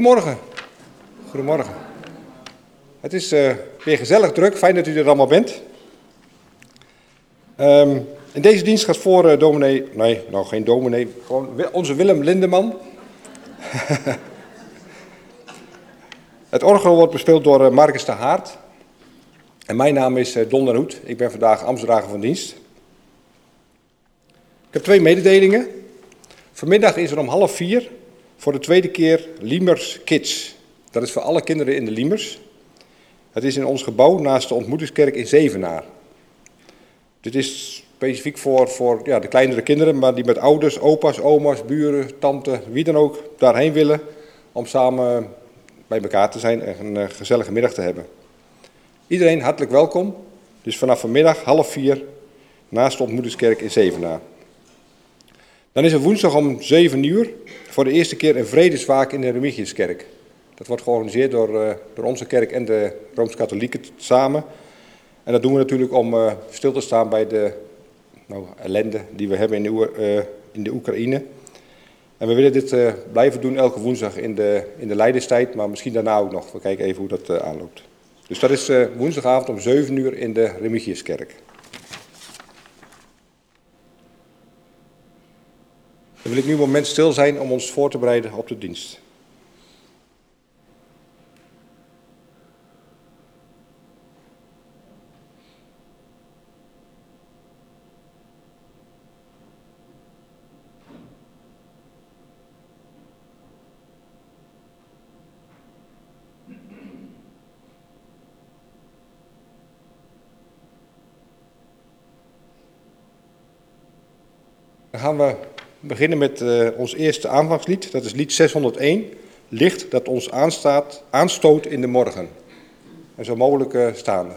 Goedemorgen. Goedemorgen. Het is uh, weer gezellig druk. Fijn dat u er allemaal bent. Um, in deze dienst gaat voor uh, dominee, nee, nou geen dominee, gewoon onze Willem Lindeman. het orgel wordt bespeeld door uh, Marcus de Haart. En mijn naam is Don Hoed. Ik ben vandaag ambtsdrager van dienst. Ik heb twee mededelingen. Vanmiddag is er om half vier voor de tweede keer Liemers Kids. Dat is voor alle kinderen in de Liemers. Het is in ons gebouw naast de ontmoetingskerk in Zevenaar. Dit is specifiek voor, voor ja, de kleinere kinderen, maar die met ouders, opa's, oma's, buren, tante, wie dan ook daarheen willen om samen bij elkaar te zijn en een eh, gezellige middag te hebben. Iedereen hartelijk welkom. Dus vanaf vanmiddag half vier naast de ontmoetingskerk in Zevenaar. Dan is er woensdag om 7 uur voor de eerste keer een vredeswaak in de Remigiuskerk. Dat wordt georganiseerd door, uh, door onze kerk en de Rooms-Katholieken samen. En dat doen we natuurlijk om uh, stil te staan bij de nou, ellende die we hebben in de, uh, in de Oekraïne. En we willen dit blijven doen elke woensdag in de, in de Leidenstijd, maar misschien daarna ook nog. We kijken even hoe dat aanloopt. Dus dat is woensdagavond om 7 uur in de Remigiuskerk. Dan wil ik nu een moment stil zijn om ons voor te bereiden op de dienst. Dan gaan we beginnen met uh, ons eerste aanvangslied. Dat is lied 601. Licht dat ons aanstaat, aanstoot in de morgen. En zo mogelijk uh, staande.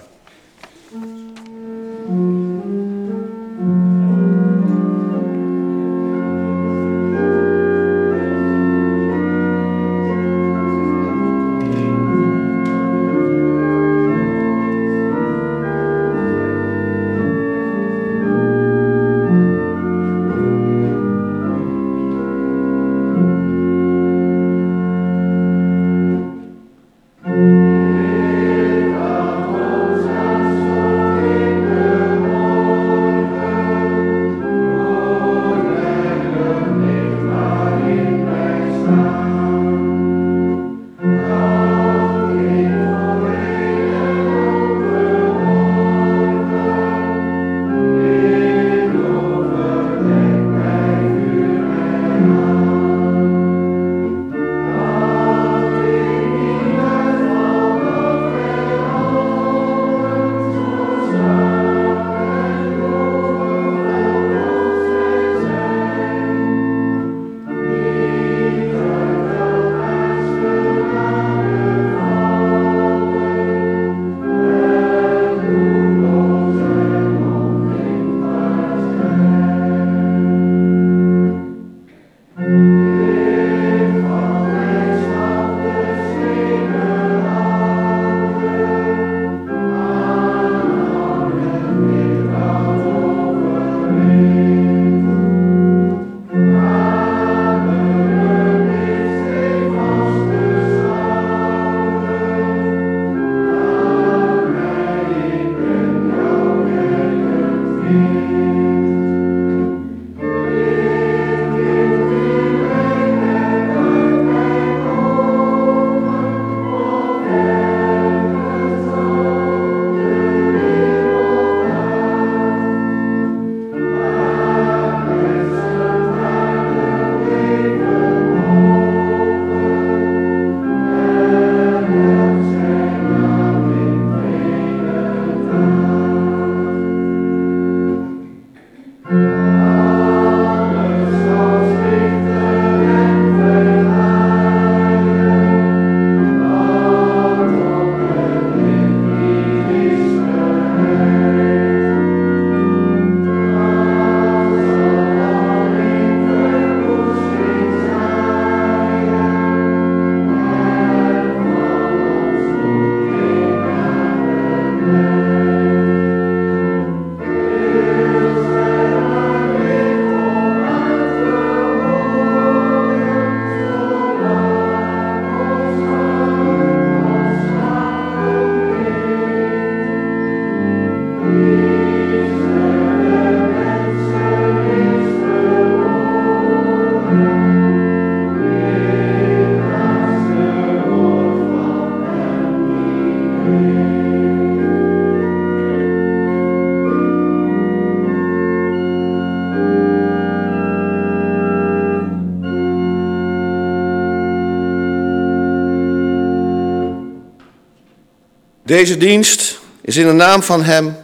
Deze dienst is in de naam van Hem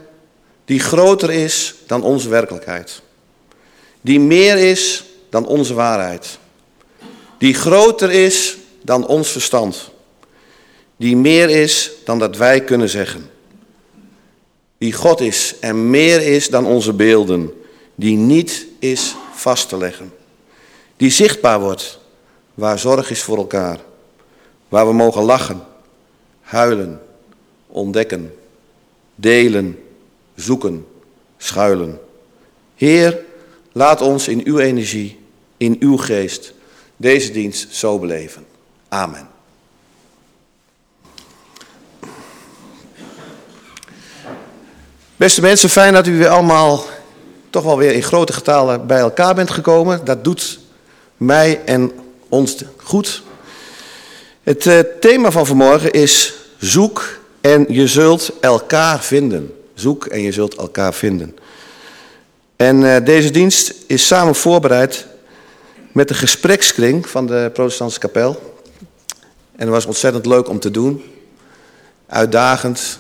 die groter is dan onze werkelijkheid. Die meer is dan onze waarheid. Die groter is dan ons verstand. Die meer is dan dat wij kunnen zeggen. Die God is en meer is dan onze beelden. Die niet is vast te leggen. Die zichtbaar wordt waar zorg is voor elkaar. Waar we mogen lachen, huilen, ontdekken, delen, zoeken, schuilen. Heer, laat ons in uw energie, in uw geest, deze dienst zo beleven. Amen. Beste mensen, fijn dat u weer allemaal toch wel weer in grote getalen bij elkaar bent gekomen. Dat doet mij en ons goed. Het uh, thema van vanmorgen is zoek en je zult elkaar vinden. Zoek en je zult elkaar vinden. En uh, deze dienst is samen voorbereid met de gesprekskring van de protestantse kapel. En het was ontzettend leuk om te doen. Uitdagend,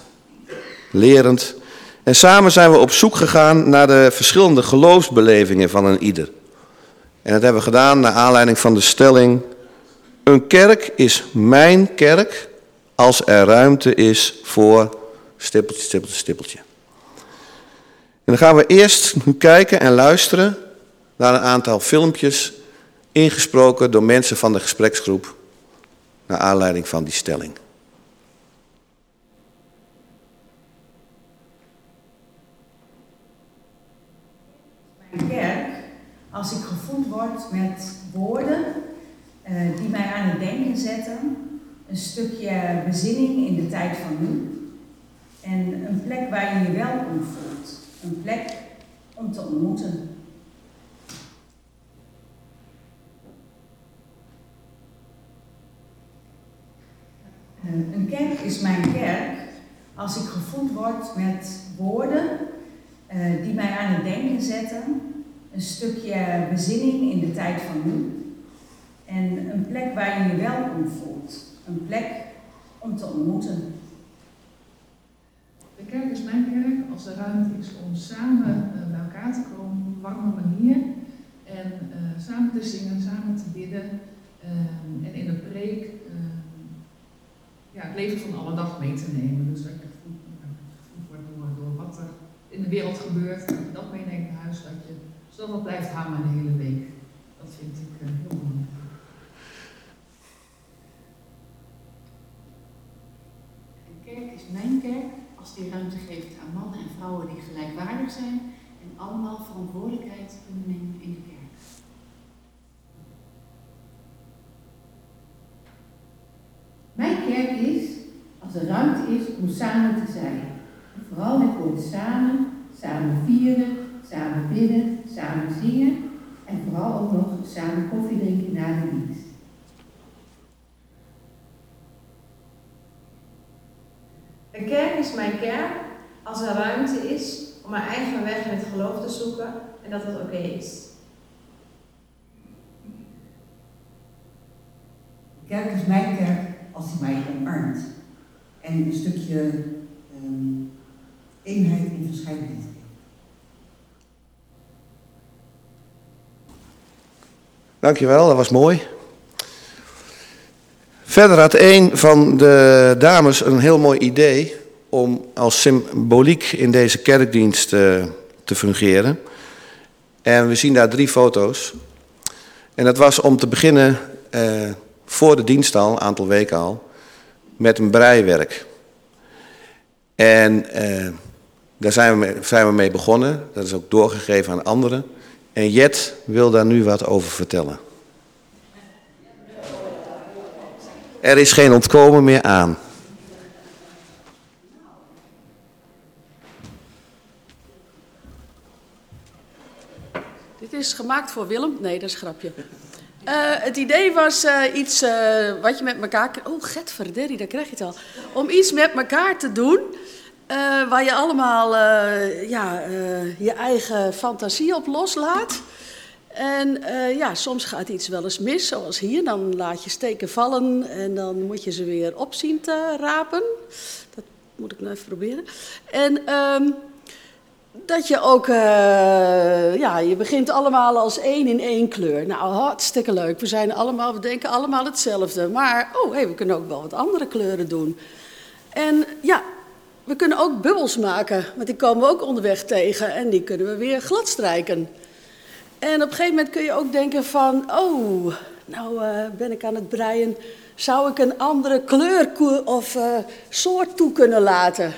lerend. En samen zijn we op zoek gegaan naar de verschillende geloofsbelevingen van een ieder. En dat hebben we gedaan naar aanleiding van de stelling: Een kerk is mijn kerk als er ruimte is voor stippeltje, stippeltje, stippeltje. En dan gaan we eerst kijken en luisteren naar een aantal filmpjes ingesproken door mensen van de gespreksgroep naar aanleiding van die stelling. Mijn kerk, als ik gevoed word met woorden uh, die mij aan het denken zetten, een stukje bezinning in de tijd van nu. En een plek waar je je welkom voelt, een plek om te ontmoeten. Uh, een kerk is mijn kerk als ik gevoed word met woorden uh, die mij aan het denken zetten, een stukje bezinning in de tijd van nu. En een plek waar je je welkom voelt, een plek om te ontmoeten. De kerk is mijn kerk als er ruimte is om samen uh, bij elkaar te komen op een warme manier en uh, samen te zingen, samen te bidden en in de preek ja, het leven van alle dag mee te nemen. Dus dat je gevoed, wordt door, wat er in de wereld gebeurt, dat meeneemt naar huis, dat je, zodat dat blijft hangen de hele week. Dat vind ik uh, heel belangrijk. Een kerk mijn kerk als die ruimte geeft aan mannen en vrouwen die gelijkwaardig zijn en allemaal verantwoordelijkheid kunnen nemen in de kerk. Mijn kerk is als er ruimte is om samen te zijn. Vooral het woord samen, samen vieren, samen bidden, samen zingen en vooral ook nog samen koffie drinken na de dienst. Een kerk is mijn kerk als er ruimte is om mijn eigen weg in het geloof te zoeken en dat het oké is. De kerk is mijn kerk als hij mij omarmt. En een stukje um, eenheid in verscheidenheid Dankjewel, dat was mooi. Verder had een van de dames een heel mooi idee om als symboliek in deze kerkdienst uh, te fungeren. En we zien daar drie foto's. En dat was om te beginnen uh, voor de dienst al, een aantal weken al, met een breiwerk. En uh, daar zijn we, mee, zijn we mee begonnen. Dat is ook doorgegeven aan anderen. En Jet wil daar nu wat over vertellen. Er is geen ontkomen meer aan. Is gemaakt voor Willem. Nee, dat is een grapje. Uh, het idee was uh, iets uh, wat je met elkaar... Oh, getverderrie, daar krijg je het al. Om iets met elkaar te doen... waar je allemaal ja, je eigen fantasie op loslaat. En ja, soms gaat iets wel eens mis, zoals hier. Dan laat je steken vallen en dan moet je ze weer opzien te rapen. Dat moet ik nou even proberen. En ehm, dat je ook, eh, ja, je begint allemaal als één in één kleur. Nou, hartstikke leuk. We zijn allemaal, we denken allemaal hetzelfde. Maar, oh, we kunnen ook wel wat andere kleuren doen. En ja, we kunnen ook bubbels maken, want die komen we ook onderweg tegen. En die kunnen we weer gladstrijken. En op een gegeven moment kun je ook denken van, oh, nou uh, ben ik aan het breien. Zou ik een andere kleur of uh, soort toe kunnen laten?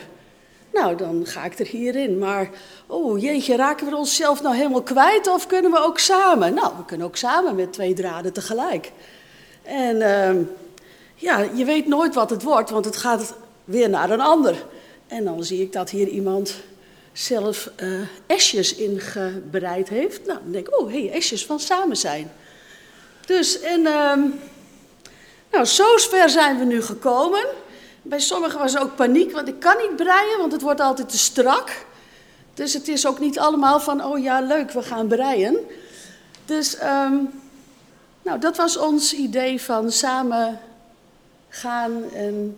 Nou, dan ga ik er hierin. Maar, oh jeetje, raken we onszelf nou helemaal kwijt of kunnen we ook samen? Nou, we kunnen ook samen met twee draden tegelijk. En uh, ja, je weet nooit wat het wordt, want het gaat weer naar een ander. En dan zie ik dat hier iemand zelf uh, esjes ingebreid heeft. Nou, dan denk ik, oh, hé, hey, esjes van samen zijn. Dus, en, uh, nou, zo ver zijn we nu gekomen. Bij sommigen was er ook paniek, want ik kan niet breien, want het wordt altijd te strak. Dus het is ook niet allemaal van, oh ja, leuk, we gaan breien. Dus, um, nou, dat was ons idee van samen gaan en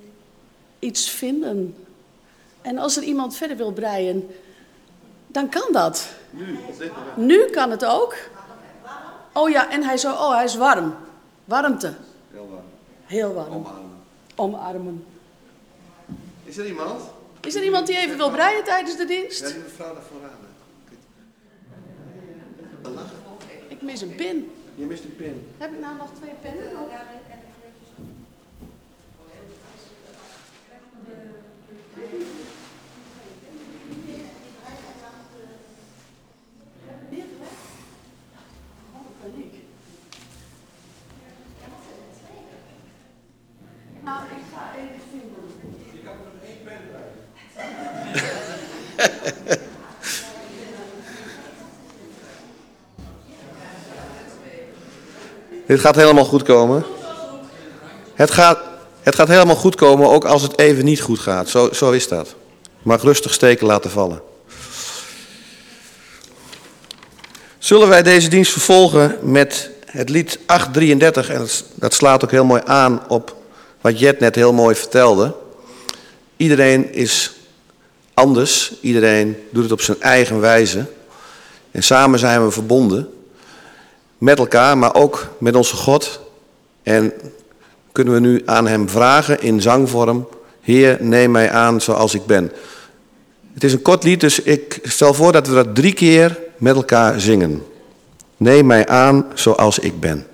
iets vinden. En als er iemand verder wil breien, dan kan dat. Nu, nu kan het ook. Oh ja, en hij zo, oh, hij is warm. Warmte. Heel warm. Heel warm. Omarmen. Omarmen. Is er iemand? Is er iemand die even wil breien tijdens de dienst? Ja, die mevrouw daar vooraan. Ik mis een pin. Je mist een pin. Heb ik nou nog twee pennen? Nou, ik ga even vinden. Je kan er nog één pen bij. Dit gaat helemaal goed komen. Het gaat, het gaat helemaal goed komen, ook als het even niet goed gaat. Zo, zo is dat. Mag rustig steken laten vallen. Zullen wij deze dienst vervolgen met het lied 833? En dat slaat ook heel mooi aan op wat Jet net heel mooi vertelde. Iedereen is anders. Iedereen doet het op zijn eigen wijze. En samen zijn we verbonden. Met elkaar, maar ook met onze God. En kunnen we nu aan hem vragen in zangvorm. Heer, neem mij aan zoals ik ben. Het is een kort lied, dus ik stel voor dat we dat drie keer met elkaar zingen. Neem mij aan zoals ik ben.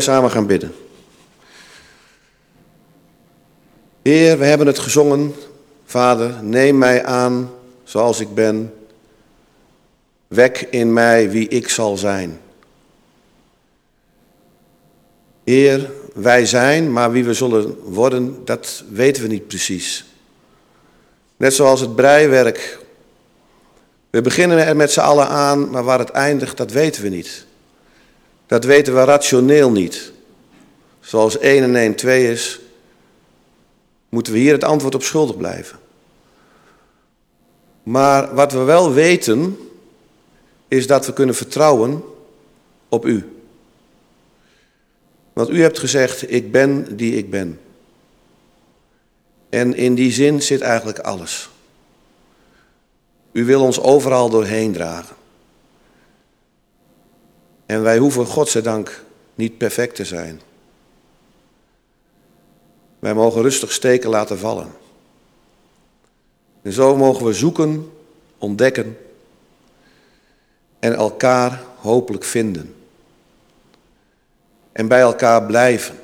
Samen gaan bidden? Heer, we hebben het gezongen. Vader, neem mij aan zoals ik ben. Wek in mij wie ik zal zijn. Heer, wij zijn, maar wie we zullen worden, dat weten we niet precies. Net zoals het breiwerk. We beginnen er met z'n allen aan, maar waar het eindigt, dat weten we niet. Dat weten we rationeel niet. Zoals 1 en 1 2 is, moeten we hier het antwoord op schuldig blijven. Maar wat we wel weten, is dat we kunnen vertrouwen op u. Want u hebt gezegd, ik ben die ik ben. En in die zin zit eigenlijk alles. U wil ons overal doorheen dragen. En wij hoeven, godzijdank, niet perfect te zijn. Wij mogen rustig steken laten vallen. En zo mogen we zoeken, ontdekken en elkaar hopelijk vinden. En bij elkaar blijven.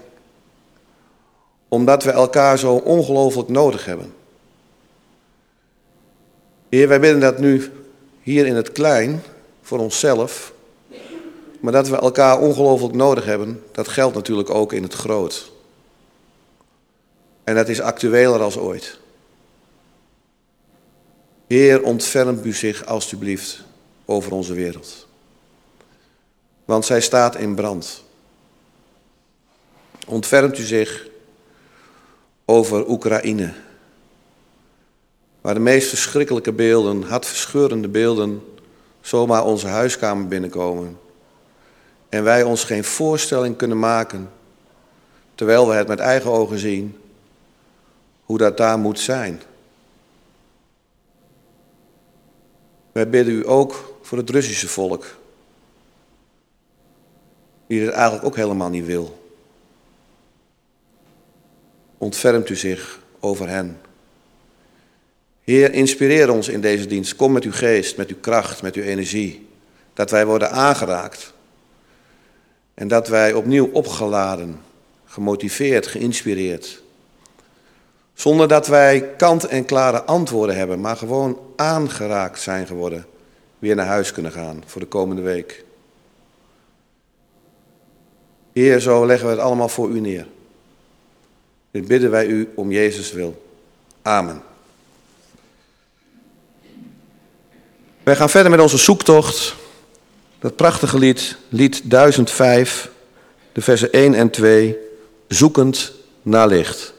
Omdat we elkaar zo ongelooflijk nodig hebben. Heer, wij bidden dat nu hier in het klein voor onszelf. Maar dat we elkaar ongelooflijk nodig hebben, dat geldt natuurlijk ook in het groot. En dat is actueler als ooit. Heer, ontfermt u zich alstublieft over onze wereld. Want zij staat in brand. Ontfermt u zich over Oekraïne. Waar de meest verschrikkelijke beelden, hartverscheurende beelden, zomaar onze huiskamer binnenkomen. En wij ons geen voorstelling kunnen maken, terwijl we het met eigen ogen zien, hoe dat daar moet zijn. Wij bidden u ook voor het Russische volk, die het eigenlijk ook helemaal niet wil. Ontfermt u zich over hen. Heer, inspireer ons in deze dienst. Kom met uw geest, met uw kracht, met uw energie. Dat wij worden aangeraakt. En dat wij opnieuw opgeladen, gemotiveerd, geïnspireerd. Zonder dat wij kant-en-klare antwoorden hebben, maar gewoon aangeraakt zijn geworden. Weer naar huis kunnen gaan voor de komende week. Heer, zo leggen we het allemaal voor u neer. Dit bidden wij u om Jezus wil. Amen. Wij gaan verder met onze zoektocht. Dat prachtige lied, lied 1005, de versen 1 en 2, zoekend naar licht.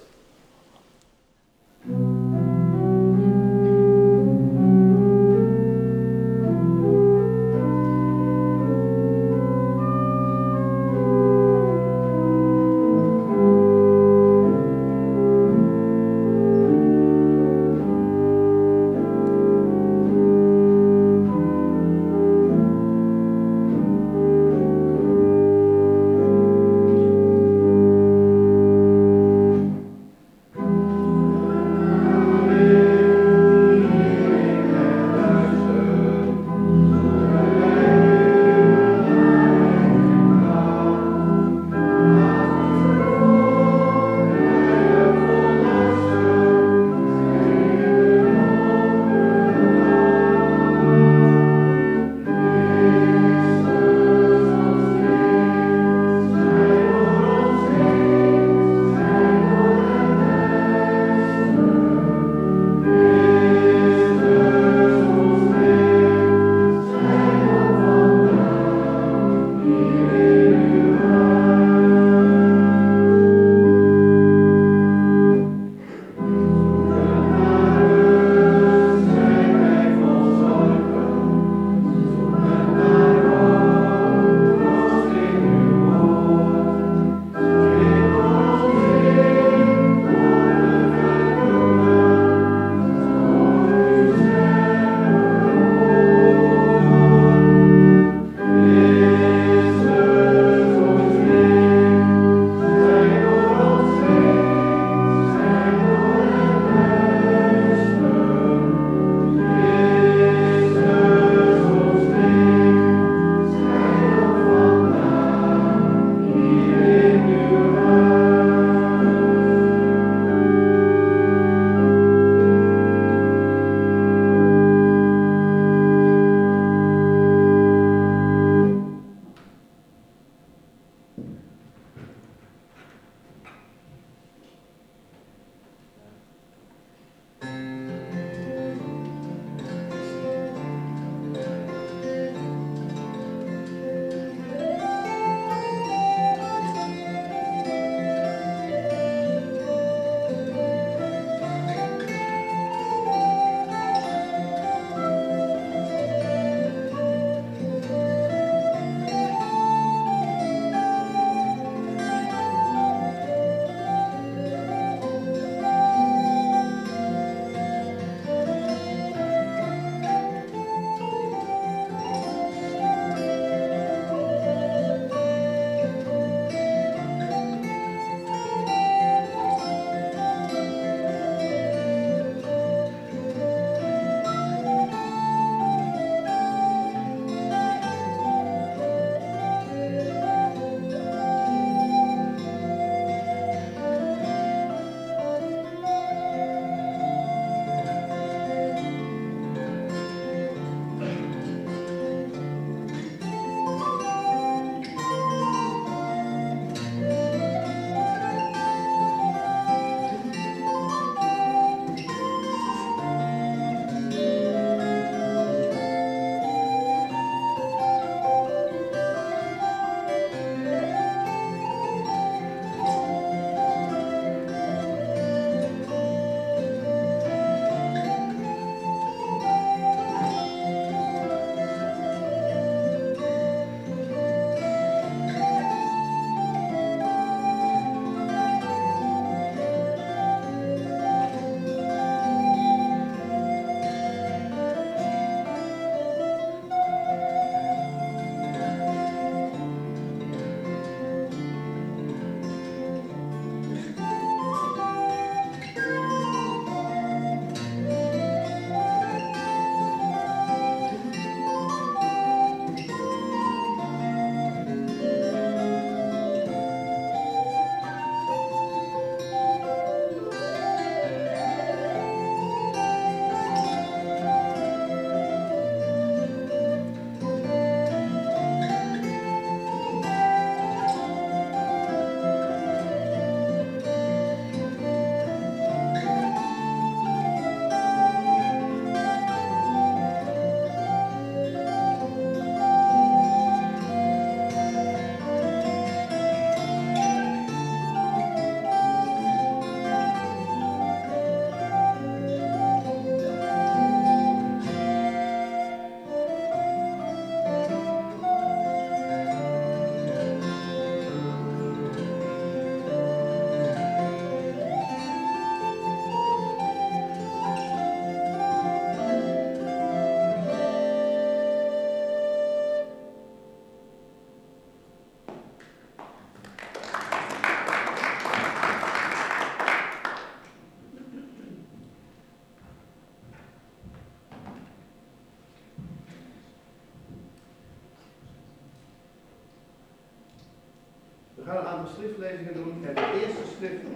Samen schriftlezingen doen. En de eerste schriftlezing.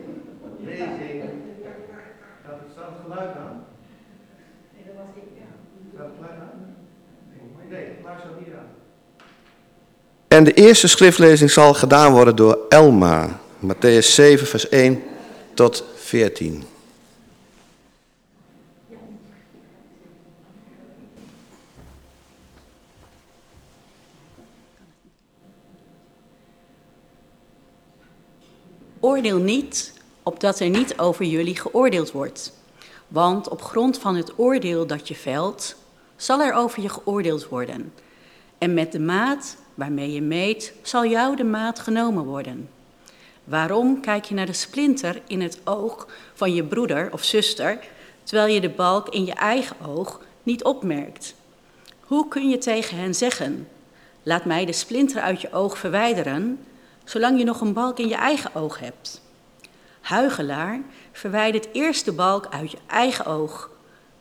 Gaat het, staat het geluid aan? Nee, dat was ik, ja. Staat het geluid aan? Nee, het geluid staat hier aan. En de eerste schriftlezing zal gedaan worden door Elma. Matthäus 7, vers 1 tot 14. Oordeel niet, opdat er niet over jullie geoordeeld wordt. Want op grond van het oordeel dat je velt, zal er over je geoordeeld worden. En met de maat waarmee je meet, zal jou de maat genomen worden. Waarom kijk je naar de splinter in het oog van je broeder of zuster, terwijl je de balk in je eigen oog niet opmerkt? Hoe kun je tegen hen zeggen: Laat mij de splinter uit je oog verwijderen, zolang je nog een balk in je eigen oog hebt? Huigelaar, verwijder eerst de balk uit je eigen oog.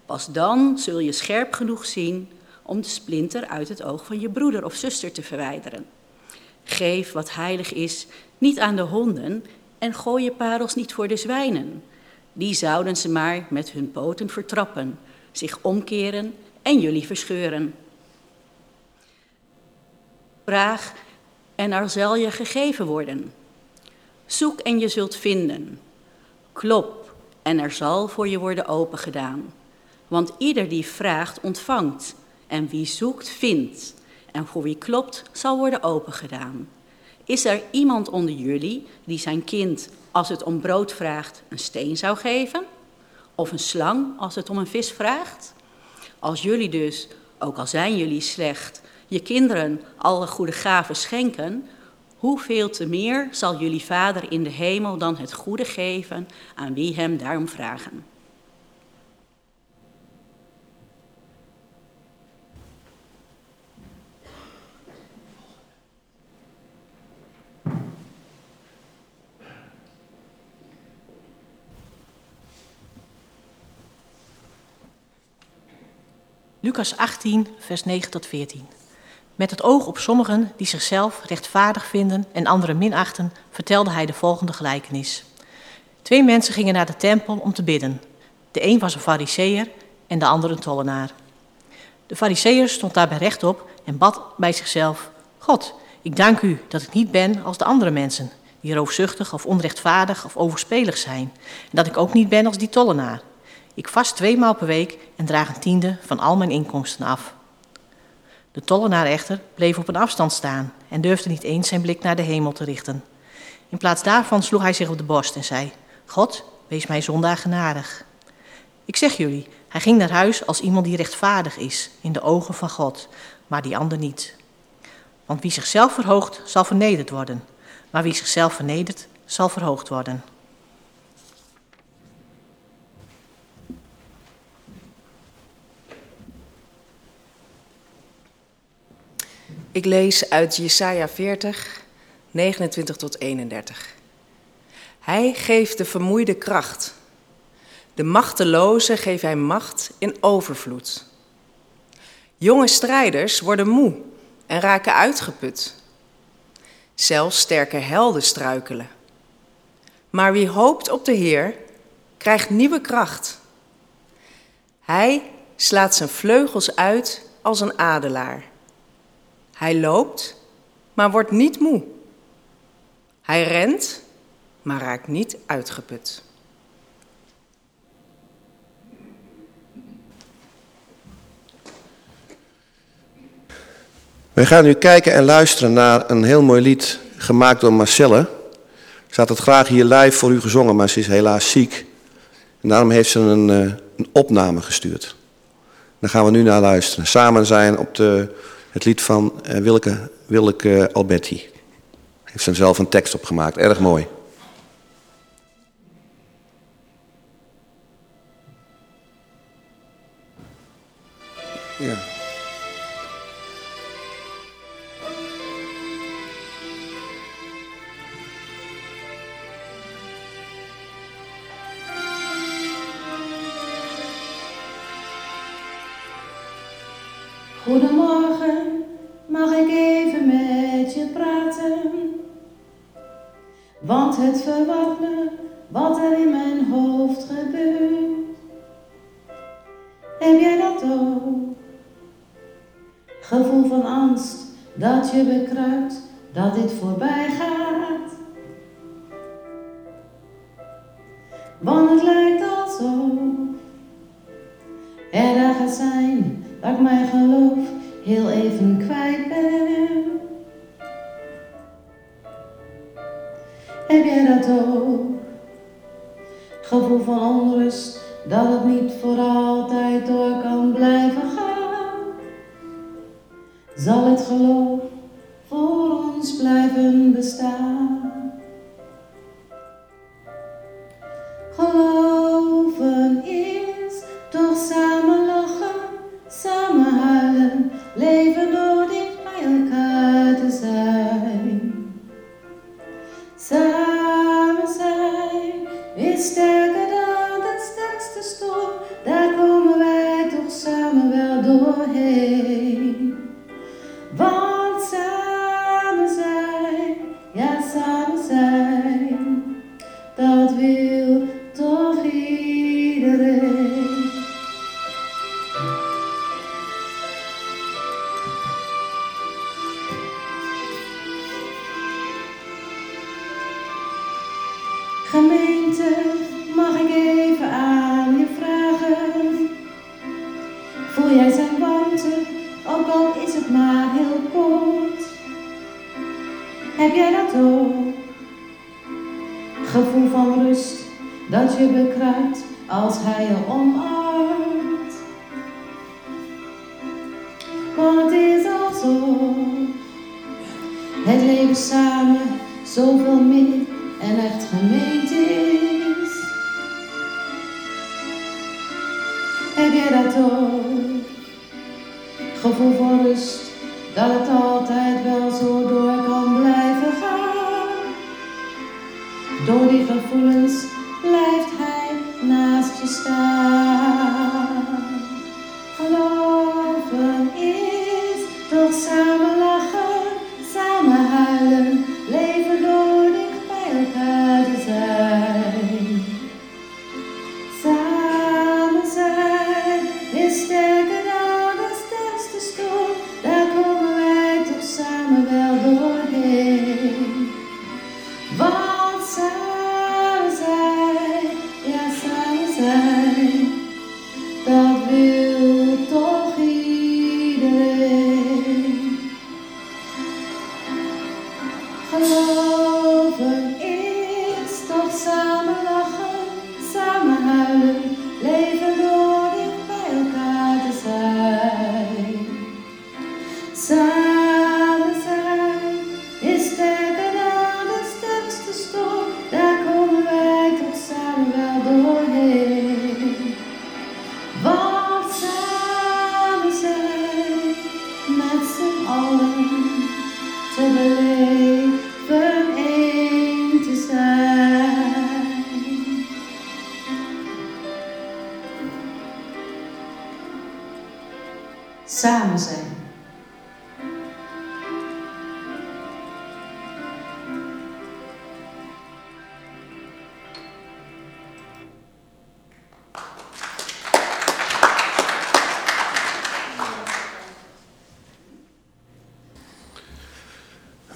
Pas dan zul je scherp genoeg zien om de splinter uit het oog van je broeder of zuster te verwijderen. Geef wat heilig is niet aan de honden en gooi je parels niet voor de zwijnen. Die zouden ze maar met hun poten vertrappen, zich omkeren en jullie verscheuren. Vraag en er zal je gegeven worden. Zoek en je zult vinden. Klop en er zal voor je worden opengedaan. Want ieder die vraagt, ontvangt. En wie zoekt, vindt. En voor wie klopt, zal worden opengedaan. Is er iemand onder jullie die zijn kind, als het om brood vraagt, een steen zou geven? Of een slang als het om een vis vraagt? Als jullie dus, ook al zijn jullie slecht, je kinderen alle goede gaven schenken, hoeveel te meer zal jullie Vader in de hemel dan het goede geven aan wie hem daarom vragen? Lucas 18, vers 9 tot 14. Met het oog op sommigen die zichzelf rechtvaardig vinden en anderen minachten, vertelde hij de volgende gelijkenis. Twee mensen gingen naar de tempel om te bidden. De een was een fariseer en de ander een tollenaar. De fariseer stond daarbij rechtop en bad bij zichzelf: God, ik dank u dat ik niet ben als de andere mensen, die roofzuchtig of onrechtvaardig of overspelig zijn, en dat ik ook niet ben als die tollenaar. Ik vast twee maal per week en draag een tiende van al mijn inkomsten af. De tollenaar echter bleef op een afstand staan en durfde niet eens zijn blik naar de hemel te richten. In plaats daarvan sloeg hij zich op de borst en zei: God, wees mij zondaar genadig. Ik zeg jullie, hij ging naar huis als iemand die rechtvaardig is in de ogen van God, maar die ander niet. Want wie zichzelf verhoogt, zal vernederd worden, maar wie zichzelf vernedert, zal verhoogd worden. Ik lees uit Jesaja 40, 29 tot 31. Hij geeft de vermoeide kracht. De machteloze geeft hij macht in overvloed. Jonge strijders worden moe en raken uitgeput. Zelfs sterke helden struikelen. Maar wie hoopt op de Heer, krijgt nieuwe kracht. Hij slaat zijn vleugels uit als een adelaar. Hij loopt, maar wordt niet moe. Hij rent, maar raakt niet uitgeput. We gaan nu kijken en luisteren naar een heel mooi lied gemaakt door Marcelle. Ze had het graag hier live voor u gezongen, maar ze is helaas ziek. En daarom heeft ze een, eh, een opname gestuurd. Daar gaan we nu naar luisteren. Samen zijn op de het lied van uh, Willeke, Willeke Alberti. Heeft ze zelf een tekst opgemaakt, erg mooi. Ja. Want het verwacht me wat er in mijn hoofd gebeurt. Heb jij dat ook? Gevoel van angst dat je bekruipt, dat dit voorbij gaat. Want het lijkt alsof er dagen zijn dat ik mijn geloof heel even kwijt ben. Heb jij dat ook? Gevoel van onrust dat het niet voor altijd door kan blijven gaan. Zal het geloof voor ons blijven bestaan?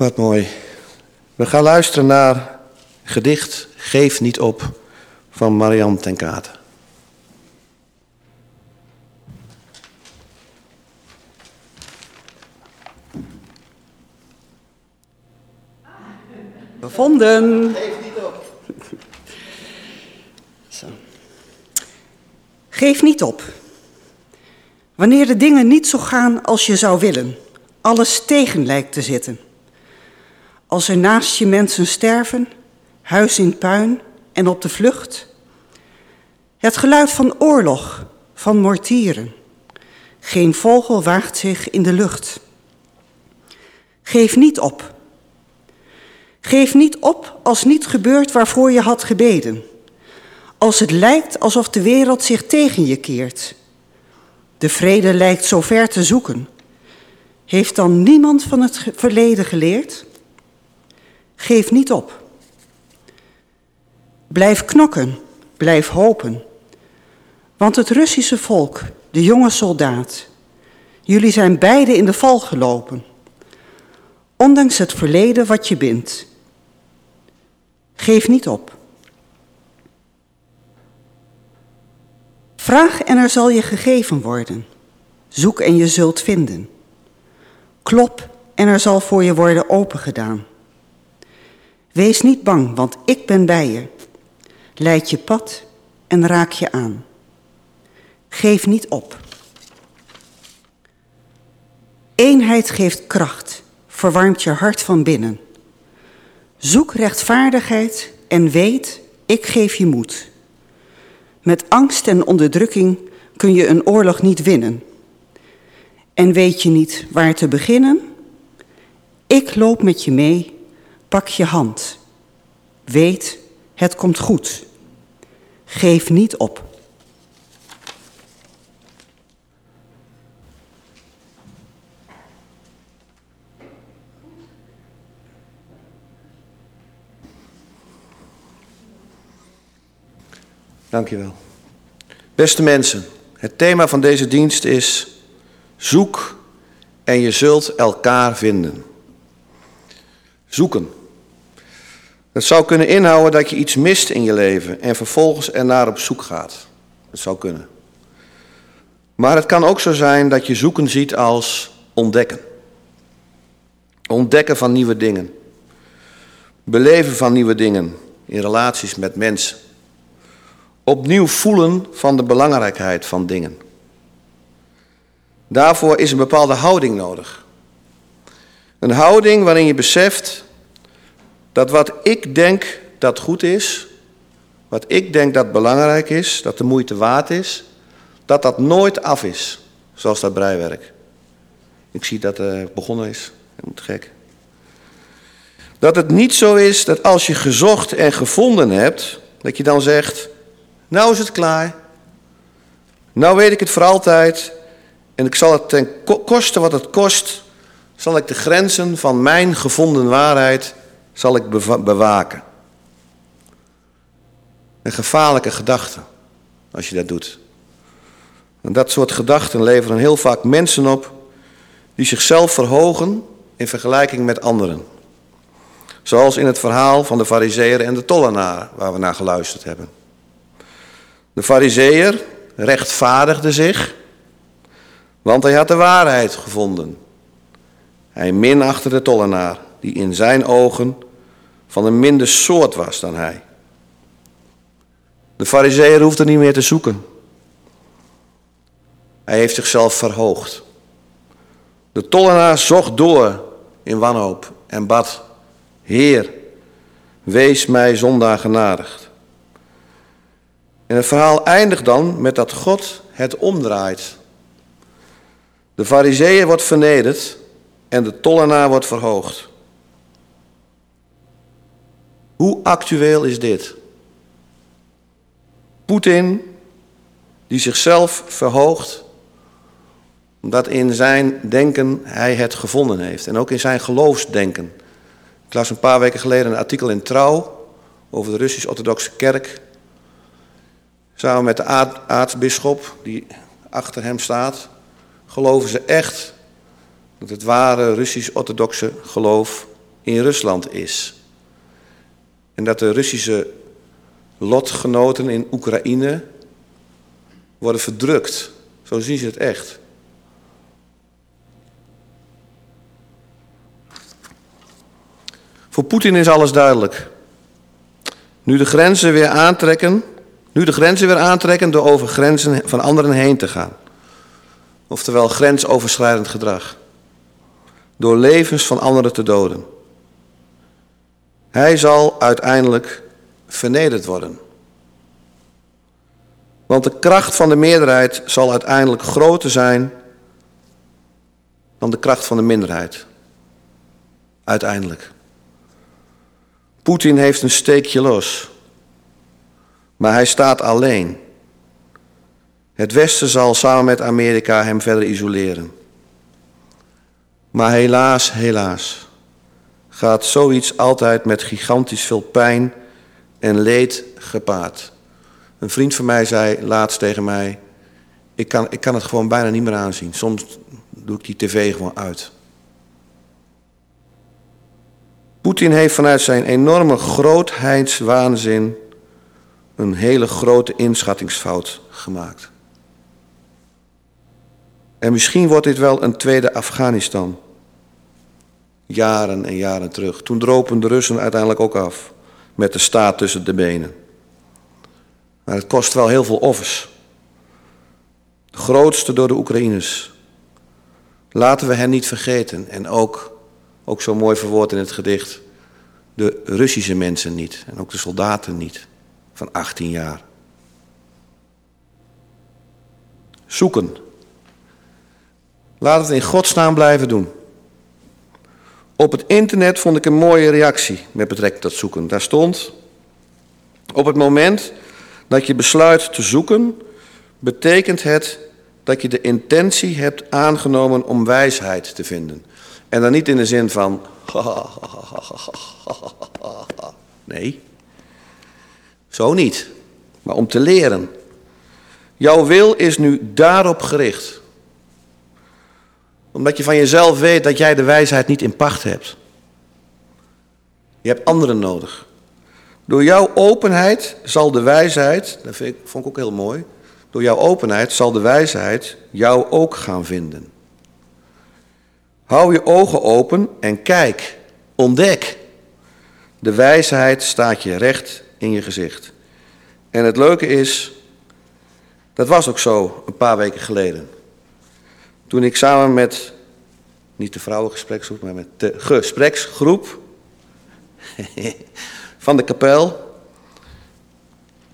Wat mooi. We gaan luisteren naar gedicht Geef niet op van Marianne ten Kate. Gevonden. Zo. Geef niet op. Wanneer de dingen niet zo gaan als je zou willen, alles tegen lijkt te zitten. Als er naast je mensen sterven, huis in puin en op de vlucht. Het geluid van oorlog, van mortieren. Geen vogel waagt zich in de lucht. Geef niet op. Geef niet op als niet gebeurt waarvoor je had gebeden. Als het lijkt alsof de wereld zich tegen je keert. De vrede lijkt zo ver te zoeken. Heeft dan niemand van het verleden geleerd? Geef niet op. Blijf knokken, blijf hopen. Want het Russische volk, de jonge soldaat, jullie zijn beide in de val gelopen. Ondanks het verleden wat je bindt. Geef niet op. Vraag en er zal je gegeven worden. Zoek en je zult vinden. Klop en er zal voor je worden opengedaan. Wees niet bang, want ik ben bij je. Leid je pad en raak je aan. Geef niet op. Eenheid geeft kracht, verwarmt je hart van binnen. Zoek rechtvaardigheid en weet, ik geef je moed. Met angst en onderdrukking kun je een oorlog niet winnen. En weet je niet waar te beginnen? Ik loop met je mee, pak je hand. Weet, het komt goed. Geef niet op. Dankjewel. Beste mensen, het thema van deze dienst is zoek en je zult elkaar vinden. Zoeken. Dat zou kunnen inhouden dat je iets mist in je leven en vervolgens ernaar op zoek gaat. Dat zou kunnen. Maar het kan ook zo zijn dat je zoeken ziet als ontdekken. Ontdekken van nieuwe dingen. Beleven van nieuwe dingen in relaties met mensen. Opnieuw voelen van de belangrijkheid van dingen. Daarvoor is een bepaalde houding nodig. Een houding waarin je beseft dat wat ik denk dat goed is, wat ik denk dat belangrijk is, dat de moeite waard is, dat dat nooit af is, zoals dat breiwerk. Ik zie dat het begonnen is. moet gek. Dat het niet zo is dat als je gezocht en gevonden hebt, dat je dan zegt, nou is het klaar. Nou weet ik het voor altijd. En ik zal het ten koste wat het kost, zal ik de grenzen van mijn gevonden waarheid zal ik bewaken. Een gevaarlijke gedachte als je dat doet. En dat soort gedachten leveren heel vaak mensen op die zichzelf verhogen in vergelijking met anderen. Zoals in het verhaal van de fariseer en de tollenaar waar we naar geluisterd hebben. De fariseer rechtvaardigde zich, want hij had de waarheid gevonden. Hij minachtte de tollenaar, die in zijn ogen van een minder soort was dan hij. De fariseer hoefde niet meer te zoeken. Hij heeft zichzelf verhoogd. De tollenaar zocht door in wanhoop en bad, Heer, wees mij zondaar genadigd. En het verhaal eindigt dan met dat God het omdraait. De fariseeën wordt vernederd en de tollenaar wordt verhoogd. Hoe actueel is dit? Poetin, die zichzelf verhoogt, omdat in zijn denken hij het gevonden heeft. En ook in zijn geloofsdenken. Ik las een paar weken geleden een artikel in Trouw over de Russisch-Orthodoxe Kerk. Samen met de aartsbisschop die achter hem staat, geloven ze echt dat het ware Russisch-Orthodoxe geloof in Rusland is. En dat de Russische lotgenoten in Oekraïne worden verdrukt. Zo zien ze het echt. Voor Poetin is alles duidelijk. Nu de grenzen weer aantrekken, nu de grenzen weer aantrekken door over grenzen van anderen heen te gaan. Oftewel grensoverschrijdend gedrag. Door levens van anderen te doden. Hij zal uiteindelijk vernederd worden. Want de kracht van de meerderheid zal uiteindelijk groter zijn dan de kracht van de minderheid. Uiteindelijk. Poetin heeft een steekje los. Maar hij staat alleen. Het Westen zal samen met Amerika hem verder isoleren. Maar helaas, helaas, gaat zoiets altijd met gigantisch veel pijn en leed gepaard. Een vriend van mij zei laatst tegen mij: ik kan, ik kan het gewoon bijna niet meer aanzien. Soms doe ik die tv gewoon uit. Poetin heeft vanuit zijn enorme grootheidswaanzin een hele grote inschattingsfout gemaakt. En misschien wordt dit wel een tweede Afghanistan. Jaren en jaren terug. Toen dropen de Russen uiteindelijk ook af. Met de staat tussen de benen. Maar het kost wel heel veel offers. De grootste door de Oekraïners. Laten we hen niet vergeten. En ook, ook zo mooi verwoord in het gedicht, de Russische mensen niet. En ook de soldaten niet. Van 18 jaar. Zoeken. Laat het in godsnaam blijven doen. Op het internet vond ik een mooie reactie met betrekking tot zoeken. Daar stond: Op het moment dat je besluit te zoeken, betekent het dat je de intentie hebt aangenomen om wijsheid te vinden. En dan niet in de zin van. Nee, zo niet. Maar om te leren. Jouw wil is nu daarop gericht omdat je van jezelf weet dat jij de wijsheid niet in pacht hebt. Je hebt anderen nodig. Door jouw openheid zal de wijsheid, dat vond ik ook heel mooi, door jouw openheid zal de wijsheid jou ook gaan vinden. Hou je ogen open en kijk, ontdek. De wijsheid staat je recht in je gezicht. En het leuke is, dat was ook zo een paar weken geleden. Toen ik samen met, niet de vrouwengespreksgroep, maar met de gespreksgroep van de kapel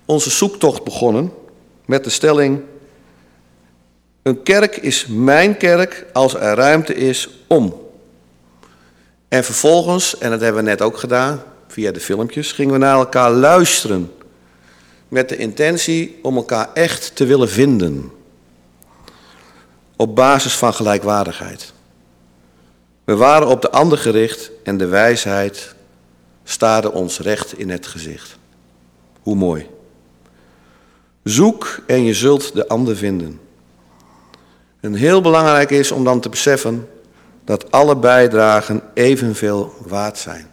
onze zoektocht begonnen met de stelling: Een kerk is mijn kerk als er ruimte is om. En vervolgens, en dat hebben we net ook gedaan via de filmpjes, gingen we naar elkaar luisteren met de intentie om elkaar echt te willen vinden op basis van gelijkwaardigheid. We waren op de ander gericht en de wijsheid staarde ons recht in het gezicht. Hoe mooi. Zoek en je zult de ander vinden. En heel belangrijk is om dan te beseffen dat alle bijdragen evenveel waard zijn.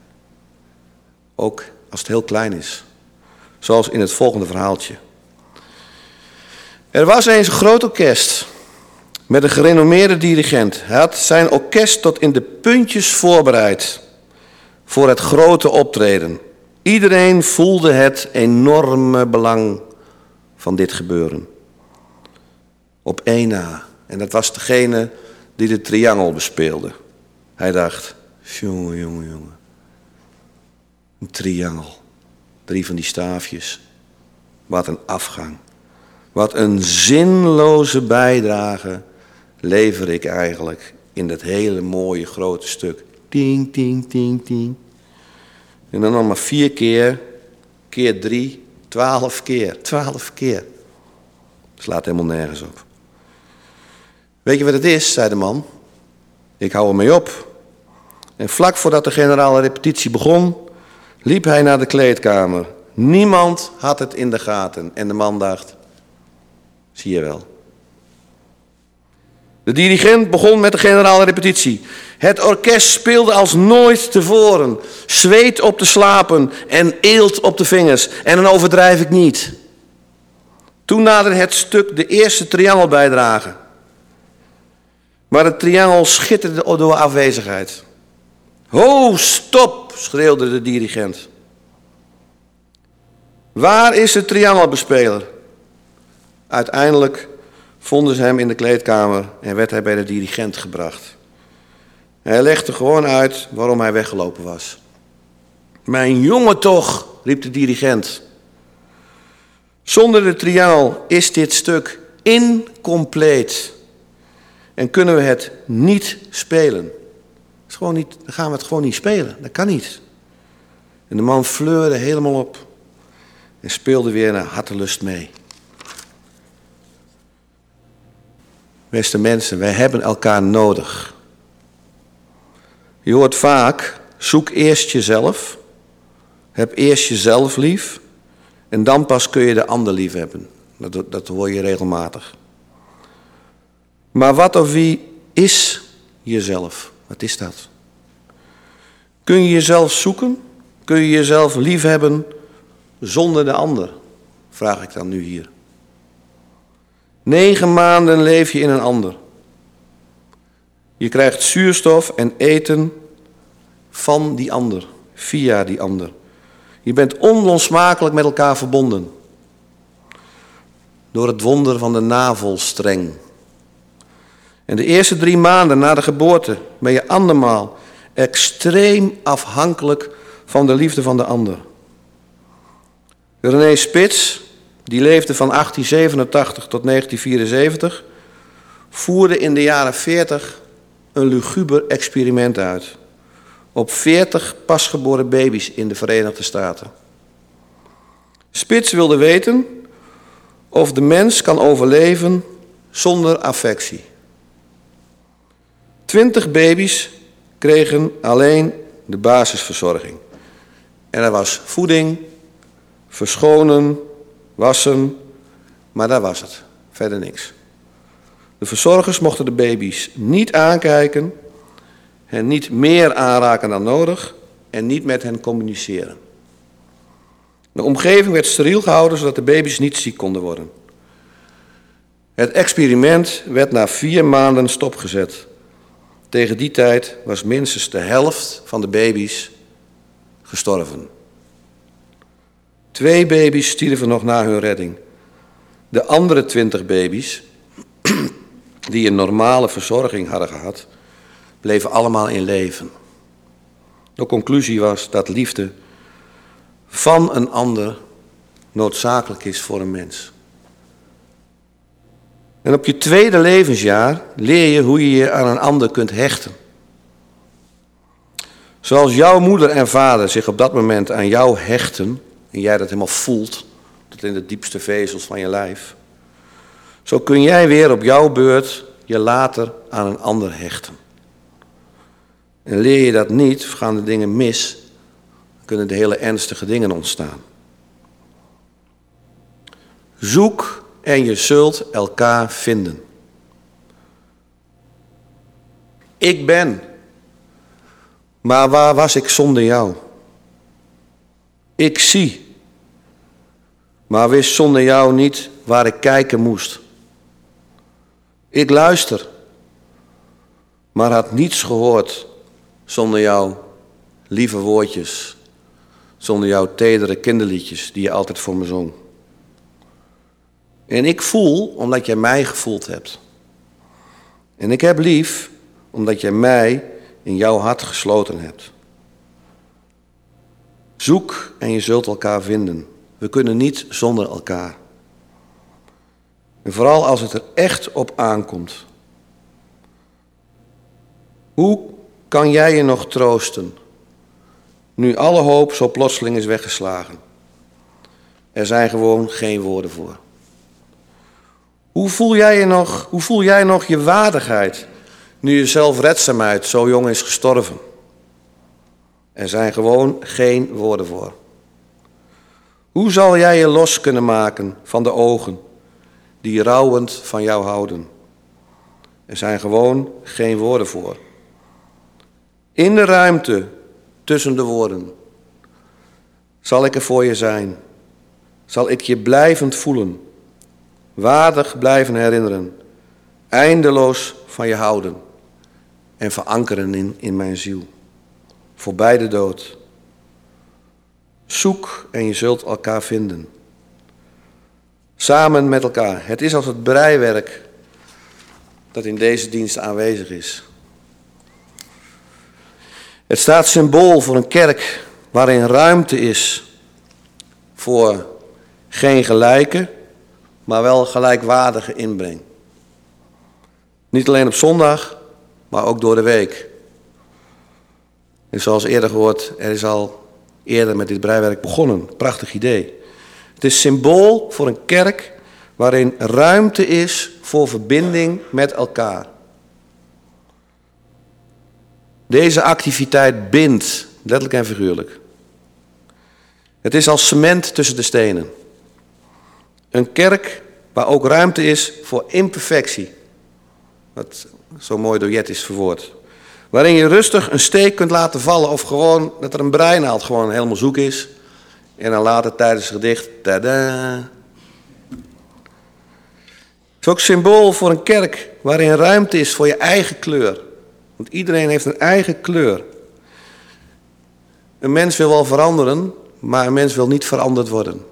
Ook als het heel klein is. Zoals in het volgende verhaaltje. Er was eens een groot orkest met een gerenommeerde dirigent. Hij had zijn orkest tot in de puntjes voorbereid voor het grote optreden. Iedereen voelde het enorme belang van dit gebeuren. Op één na. En dat was degene die de triangel bespeelde. Hij dacht, jongen, jongen, jongen. Een triangel. Drie van die staafjes. Wat een afgang. Wat een zinloze bijdrage lever ik eigenlijk in dat hele mooie grote stuk. Ting, ting, ting, ting. En dan nog maar vier keer, keer drie, twaalf keer, twaalf keer. Slaat helemaal nergens op. Weet je wat het is, zei de man. Ik hou ermee op. En vlak voordat de generale repetitie begon, liep hij naar de kleedkamer. Niemand had het in de gaten. En de man dacht, zie je wel. De dirigent begon met de generale repetitie. Het orkest speelde als nooit tevoren. Zweet op de slapen en eelt op de vingers. En dan overdrijf ik niet. Toen naderde het stuk de eerste triangel bijdragen. Maar het triangel schitterde door afwezigheid. Ho, stop, schreeuwde de dirigent. Waar is de triangelbespeler? Uiteindelijk vonden ze hem in de kleedkamer en werd hij bij de dirigent gebracht. Hij legde gewoon uit waarom hij weggelopen was. Mijn jongen toch, riep de dirigent. Zonder de triangel is dit stuk incompleet. En kunnen we het niet spelen. Is gewoon niet, dan gaan we het gewoon niet spelen. Dat kan niet. En de man fleurde helemaal op. En speelde weer naar hartelust mee. Beste mensen, wij hebben elkaar nodig. Je hoort vaak, zoek eerst jezelf. Heb eerst jezelf lief En dan pas kun je de ander lief hebben. Dat, dat hoor je regelmatig. Maar wat of wie is jezelf? Wat is dat? Kun je jezelf zoeken? Kun je jezelf liefhebben zonder de ander? Vraag ik dan nu hier. Negen maanden leef je in een ander. Je krijgt zuurstof en eten van die ander, via die ander. Je bent onlosmakelijk met elkaar verbonden. Door het wonder van de navelstreng. En de eerste drie maanden na de geboorte ben je andermaal extreem afhankelijk van de liefde van de ander. René Spits, die leefde van 1887 tot 1974, voerde in de jaren 40 een luguber experiment uit. Op 40 pasgeboren baby's in de Verenigde Staten. Spits wilde weten of de mens kan overleven zonder affectie. Twintig baby's kregen alleen de basisverzorging. En er was voeding, verschonen, wassen, maar daar was het. Verder niks. De verzorgers mochten de baby's niet aankijken, hen niet meer aanraken dan nodig en niet met hen communiceren. De omgeving werd steriel gehouden zodat de baby's niet ziek konden worden. Het experiment werd na vier maanden stopgezet. Tegen die tijd was minstens de helft van de baby's gestorven. Twee baby's stierven nog na hun redding. De andere twintig baby's, die een normale verzorging hadden gehad, bleven allemaal in leven. De conclusie was dat liefde van een ander noodzakelijk is voor een mens. En op je tweede levensjaar leer je hoe je je aan een ander kunt hechten. Zoals jouw moeder en vader zich op dat moment aan jou hechten, en jij dat helemaal voelt, tot in de diepste vezels van je lijf, zo kun jij weer op jouw beurt je later aan een ander hechten. En leer je dat niet, gaan de dingen mis, dan kunnen de hele ernstige dingen ontstaan. Zoek en je zult elkaar vinden. Ik ben, maar waar was ik zonder jou? Ik zie, maar wist zonder jou niet waar ik kijken moest. Ik luister, maar had niets gehoord zonder jouw lieve woordjes, zonder jouw tedere kinderliedjes die je altijd voor me zong. En ik voel omdat jij mij gevoeld hebt. En ik heb lief omdat jij mij in jouw hart gesloten hebt. Zoek en je zult elkaar vinden. We kunnen niet zonder elkaar. En vooral als het er echt op aankomt. Hoe kan jij je nog troosten nu alle hoop zo plotseling is weggeslagen? Er zijn gewoon geen woorden voor. Hoe voel jij, je nog, hoe voel jij nog je waardigheid nu je zelfredzaamheid zo jong is gestorven? Er zijn gewoon geen woorden voor. Hoe zal jij je los kunnen maken van de ogen die rouwend van jou houden? Er zijn gewoon geen woorden voor. In de ruimte tussen de woorden zal ik er voor je zijn. Zal ik je blijvend voelen waardig blijven herinneren, eindeloos van je houden en verankeren in, in mijn ziel. Voorbij de dood. Zoek en je zult elkaar vinden. Samen met elkaar. Het is als het breiwerk dat in deze dienst aanwezig is. Het staat symbool voor een kerk waarin ruimte is voor geen gelijke, maar wel gelijkwaardige inbreng. Niet alleen op zondag, maar ook door de week. En zoals eerder gehoord, er is al eerder met dit breiwerk begonnen. Prachtig idee. Het is symbool voor een kerk waarin ruimte is voor verbinding met elkaar. Deze activiteit bindt, letterlijk en figuurlijk. Het is als cement tussen de stenen. Een kerk waar ook ruimte is voor imperfectie. Wat zo mooi door is verwoord. Waarin je rustig een steek kunt laten vallen of gewoon dat er een breinaald gewoon helemaal zoek is. En dan later tijdens het gedicht, tada. Het is ook symbool voor een kerk waarin ruimte is voor je eigen kleur. Want iedereen heeft een eigen kleur. Een mens wil wel veranderen, maar een mens wil niet veranderd worden.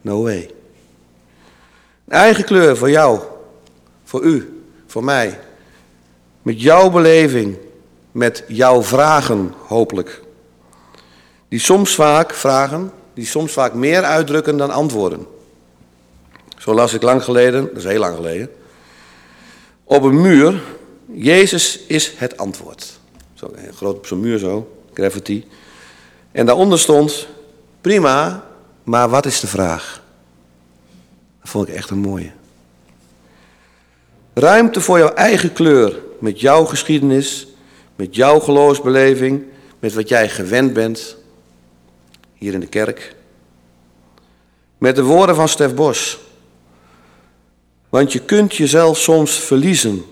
No way. Een eigen kleur voor jou, voor u, voor mij. Met jouw beleving, met jouw vragen hopelijk. Die soms vaak vragen, die soms vaak meer uitdrukken dan antwoorden. Zo las ik lang geleden, dat is heel lang geleden, op een muur, Jezus is het antwoord. Zo, groot op zo'n muur zo, graffiti. En daaronder stond, prima, maar wat is de vraag? Dat vond ik echt een mooie. Ruimte voor jouw eigen kleur, met jouw geschiedenis, met jouw geloofsbeleving, met wat jij gewend bent, hier in de kerk. Met de woorden van Stef Bos. Want je kunt jezelf soms verliezen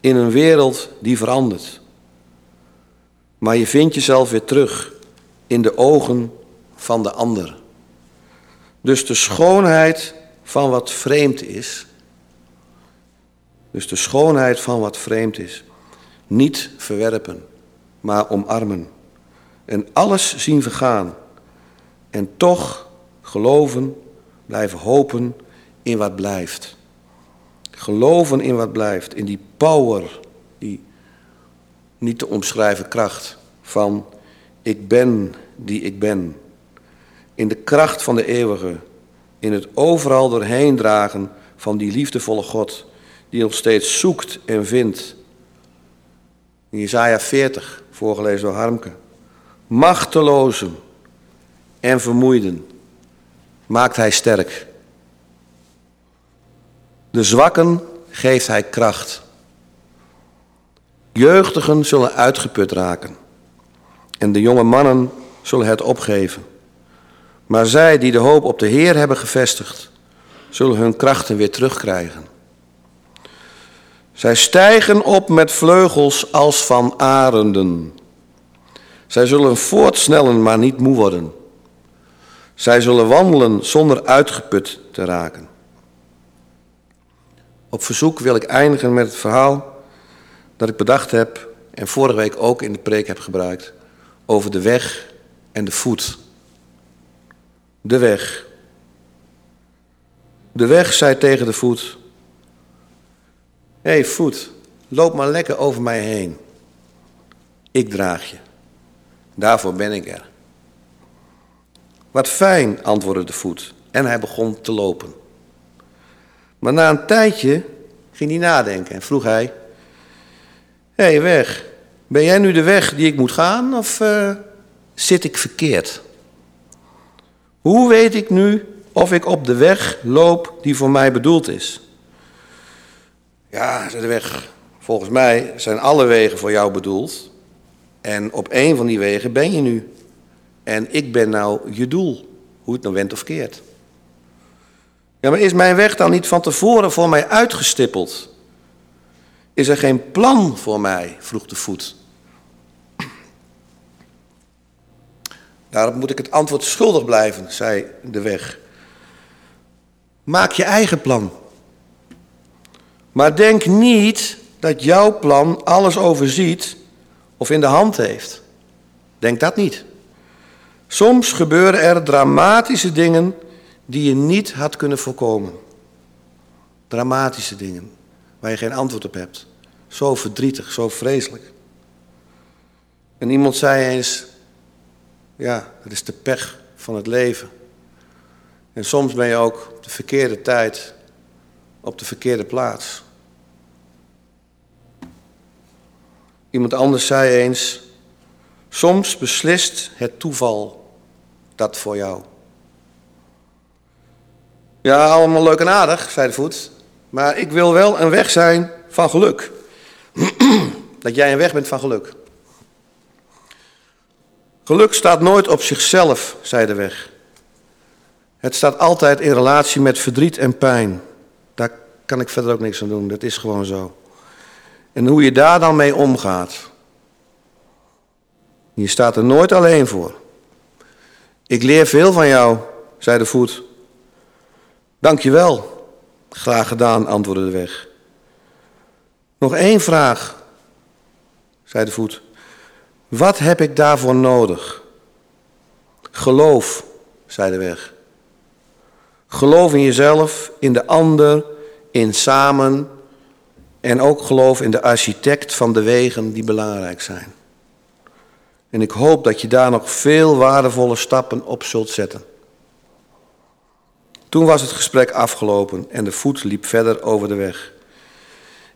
in een wereld die verandert. Maar je vindt jezelf weer terug in de ogen van de ander. Dus de schoonheid van wat vreemd is. Dus de schoonheid van wat vreemd is. Niet verwerpen, maar omarmen. En alles zien vergaan. En toch geloven, blijven hopen in wat blijft. Geloven in wat blijft, in die power, die niet te omschrijven kracht van ik ben die ik ben. In de kracht van de eeuwige, in het overal doorheen dragen van die liefdevolle God, die ons steeds zoekt en vindt. In Isaiah 40, voorgelezen door Harmke. Machtelozen en vermoeiden maakt hij sterk. De zwakken geeft hij kracht. Jeugdigen zullen uitgeput raken en de jonge mannen zullen het opgeven. Maar zij die de hoop op de Heer hebben gevestigd, zullen hun krachten weer terugkrijgen. Zij stijgen op met vleugels als van arenden. Zij zullen voortsnellen, maar niet moe worden. Zij zullen wandelen zonder uitgeput te raken. Op verzoek wil ik eindigen met het verhaal dat ik bedacht heb en vorige week ook in de preek heb gebruikt over de weg en de voet. De weg. De weg zei tegen de voet: Hé hey, voet, loop maar lekker over mij heen. Ik draag je. Daarvoor ben ik er. Wat fijn, antwoordde de voet. En hij begon te lopen. Maar na een tijdje ging hij nadenken en vroeg hij: Hé, hey, weg, ben jij nu de weg die ik moet gaan of uh, zit ik verkeerd? Hoe weet ik nu of ik op de weg loop die voor mij bedoeld is? Ja, de weg. Volgens mij zijn alle wegen voor jou bedoeld. En op één van die wegen ben je nu. En ik ben nou je doel, hoe het nou went of keert. Ja, maar is mijn weg dan niet van tevoren voor mij uitgestippeld? Is er geen plan voor mij? vroeg de voet. Daarop moet ik het antwoord schuldig blijven, zei de weg. Maak je eigen plan. Maar denk niet dat jouw plan alles overziet of in de hand heeft. Denk dat niet. Soms gebeuren er dramatische dingen die je niet had kunnen voorkomen. Dramatische dingen waar je geen antwoord op hebt. Zo verdrietig, zo vreselijk. En iemand zei eens, ja, dat is de pech van het leven. En soms ben je ook op de verkeerde tijd, op de verkeerde plaats. Iemand anders zei eens, soms beslist het toeval dat voor jou. Ja, allemaal leuk en aardig, zei de voet. Maar ik wil wel een weg zijn van geluk. dat jij een weg bent van geluk. Geluk staat nooit op zichzelf, zei de weg. Het staat altijd in relatie met verdriet en pijn. Daar kan ik verder ook niks aan doen, dat is gewoon zo. En hoe je daar dan mee omgaat. Je staat er nooit alleen voor. Ik leer veel van jou, zei de voet. Dank je wel. Graag gedaan, antwoordde de weg. Nog één vraag, zei de voet. Wat heb ik daarvoor nodig? Geloof, zei de weg. Geloof in jezelf, in de ander, in samen en ook geloof in de architect van de wegen die belangrijk zijn. En ik hoop dat je daar nog veel waardevolle stappen op zult zetten. Toen was het gesprek afgelopen en de voet liep verder over de weg.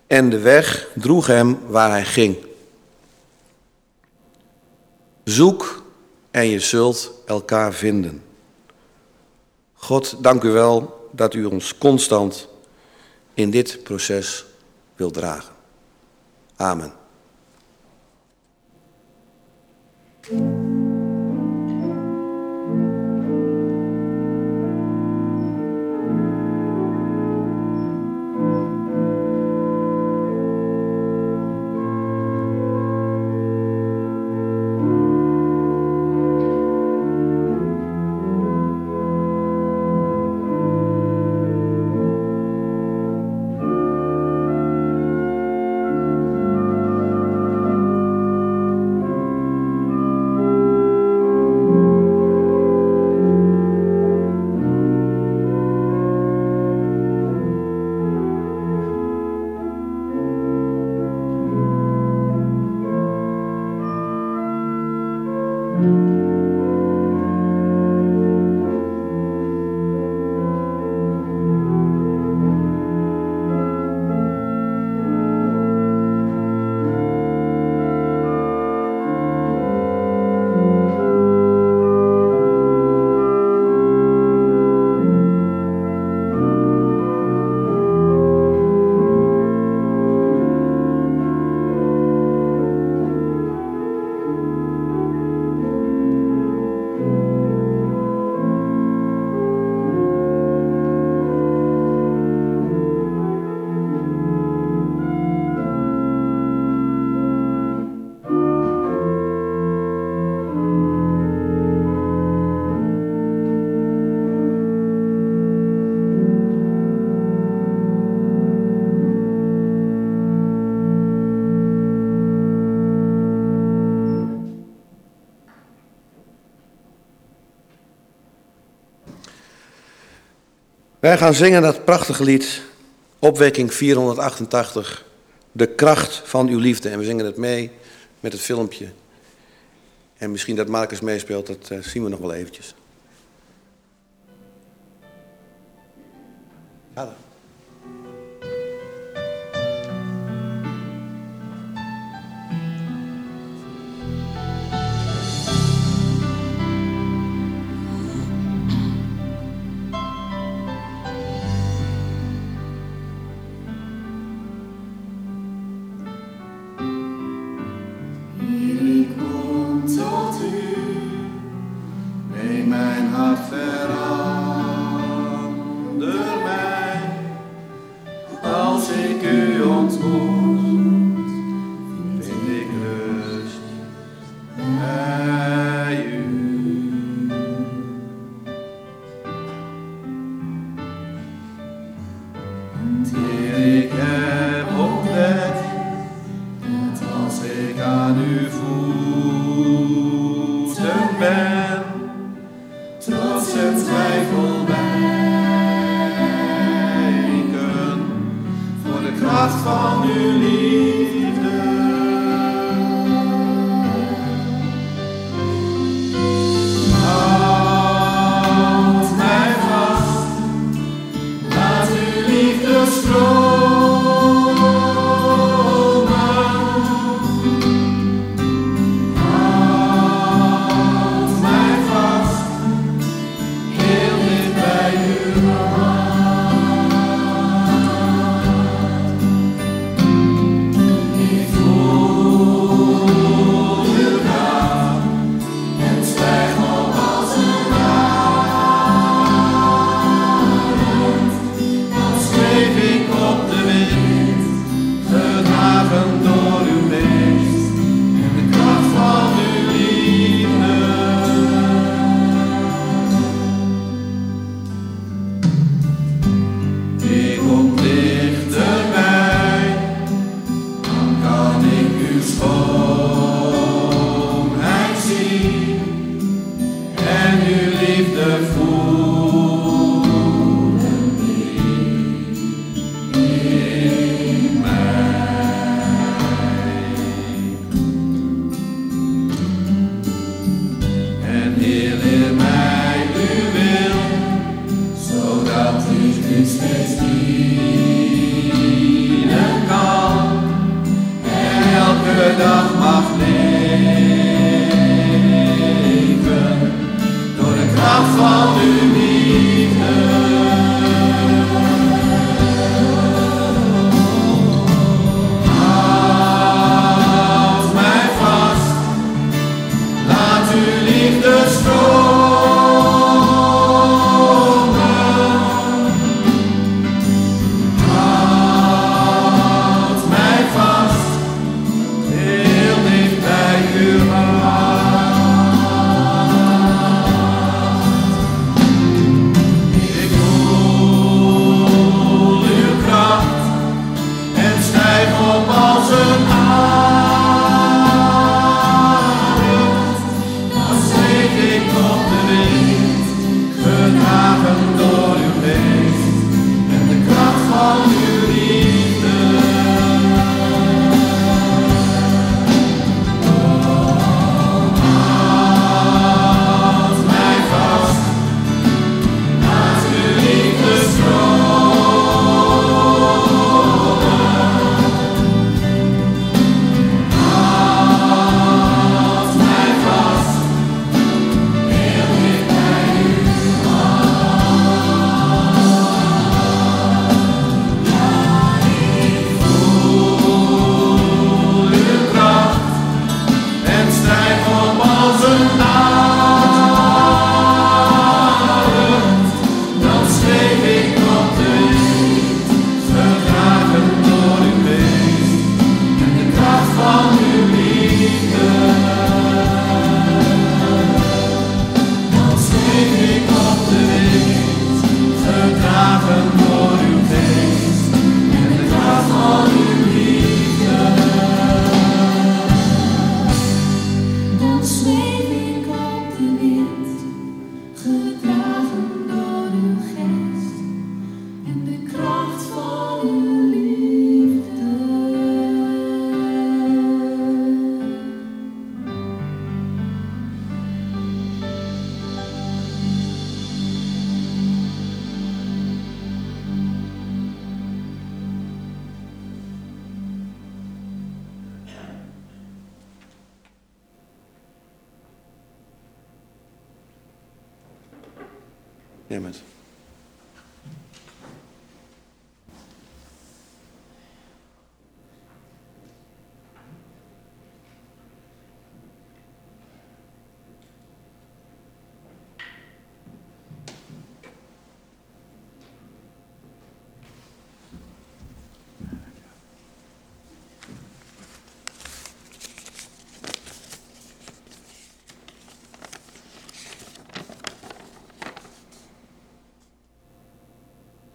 En de weg droeg hem waar hij ging. Zoek en je zult elkaar vinden. God, dank u wel dat u ons constant in dit proces wilt dragen. Amen. Wij gaan zingen dat prachtige lied, opwekking 488, de kracht van uw liefde. En we zingen het mee met het filmpje. En misschien dat Marcus meespeelt, dat uh, zien we nog wel eventjes. Ja,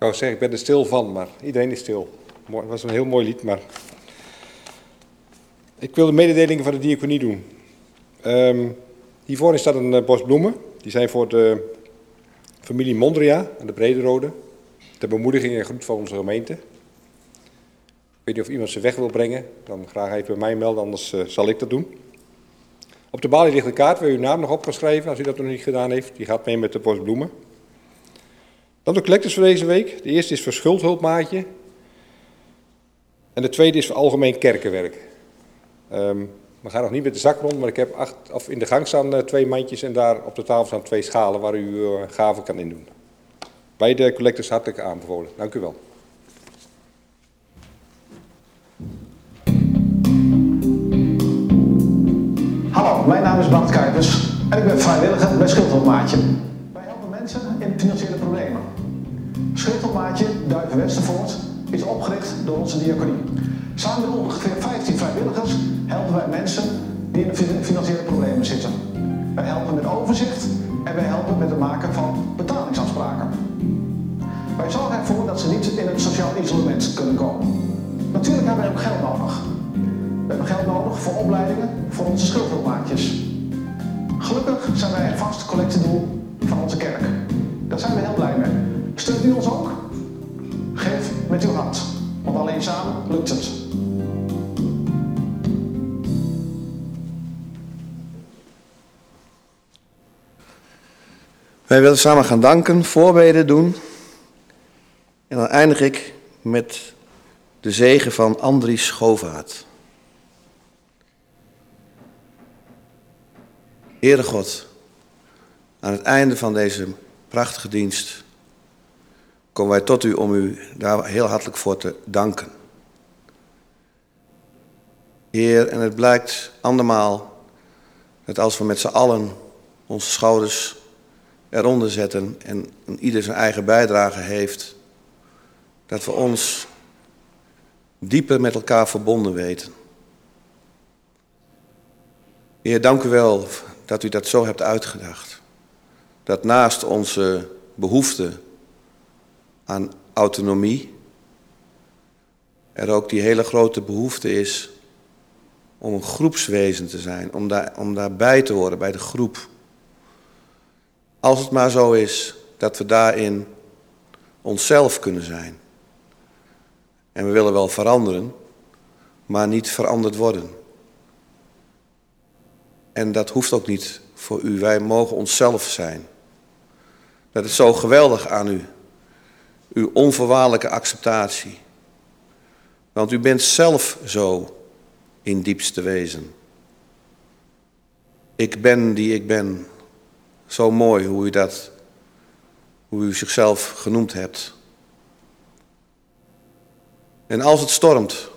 Ik wou zeggen, ik ben er stil van, maar iedereen is stil. Het was een heel mooi lied, maar... Ik wil de mededelingen van de diaconie doen. Ehm hiervoor staat een eh, bos bloemen. Die zijn voor de familie Mondria aan de Brederode. Ter bemoediging en groet van onze gemeente. Ik weet niet of iemand ze weg wil brengen. Dan graag even bij mij melden, anders eh, zal ik dat doen. Op de balie ligt een kaart waar uw naam nog op kan schrijven, als u dat nog niet gedaan heeft. Die gaat mee met de bos bloemen. Dan de collectors voor deze week. De eerste is voor schuldhulpmaatje. En de tweede is voor algemeen kerkenwerk. Ehm, we gaan nog niet met de zak rond, maar ik heb acht, of in de gang staan eh, twee mandjes en daar op de tafel staan twee schalen waar u eh, gaven kan indoen. Beide collectors hartelijk aanbevolen. Dank u wel. Hallo, mijn naam is Bart Kuipers en ik ben vrijwilliger bij Schuldhulpmaatje. Wij helpen mensen in financiële problemen. Schuldhulpmaatje Duiven Westervoort is opgericht door onze diaconie. Samen met ongeveer 15 vrijwilligers helpen wij mensen die in fin- financiële problemen zitten. Wij helpen met overzicht en wij helpen met het maken van betalingsafspraken. Wij zorgen ervoor dat ze niet in het sociaal isolement kunnen komen. Natuurlijk hebben we ook geld nodig. We hebben geld nodig voor opleidingen voor onze schuldhulpmaatjes. Gelukkig zijn wij een vast collectedoel van onze kerk. Daar zijn we heel blij mee. Steunt u ons ook? Geef met uw hart, want alleen samen lukt het. Wij willen samen gaan danken, voorbeden doen. En dan eindig ik met de zegen van Andries Schovaert. Heere God, aan het einde van deze prachtige dienst komen wij tot u om u daar heel hartelijk voor te danken. Heer, en het blijkt andermaal dat als we met z'n allen onze schouders eronder zetten en ieder zijn eigen bijdrage heeft, dat we ons dieper met elkaar verbonden weten. Heer, dank u wel dat u dat zo hebt uitgedacht. Dat naast onze behoefte aan autonomie, er ook die hele grote behoefte is om een groepswezen te zijn, om, daar, om daarbij te horen bij de groep. Als het maar zo is dat we daarin onszelf kunnen zijn. En we willen wel veranderen, maar niet veranderd worden. En dat hoeft ook niet voor u. Wij mogen onszelf zijn. Dat is zo geweldig aan u. Uw onvoorwaardelijke acceptatie. Want u bent zelf zo in diepste wezen. Ik ben die ik ben. Zo mooi hoe u dat, hoe u zichzelf genoemd hebt. En als het stormt,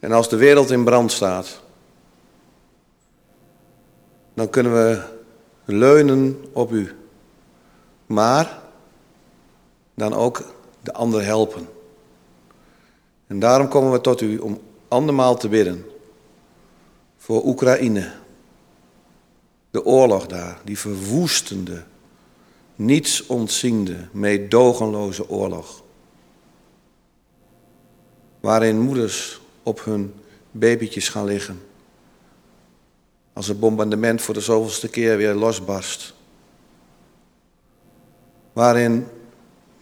en als de wereld in brand staat, dan kunnen we leunen op u. Maar dan ook de ander helpen. En daarom komen we tot u om andermaal te bidden voor Oekraïne. De oorlog daar, die verwoestende, niets ontziende, meedogenloze oorlog. Waarin moeders op hun babytjes gaan liggen. Als het bombardement voor de zoveelste keer weer losbarst. Waarin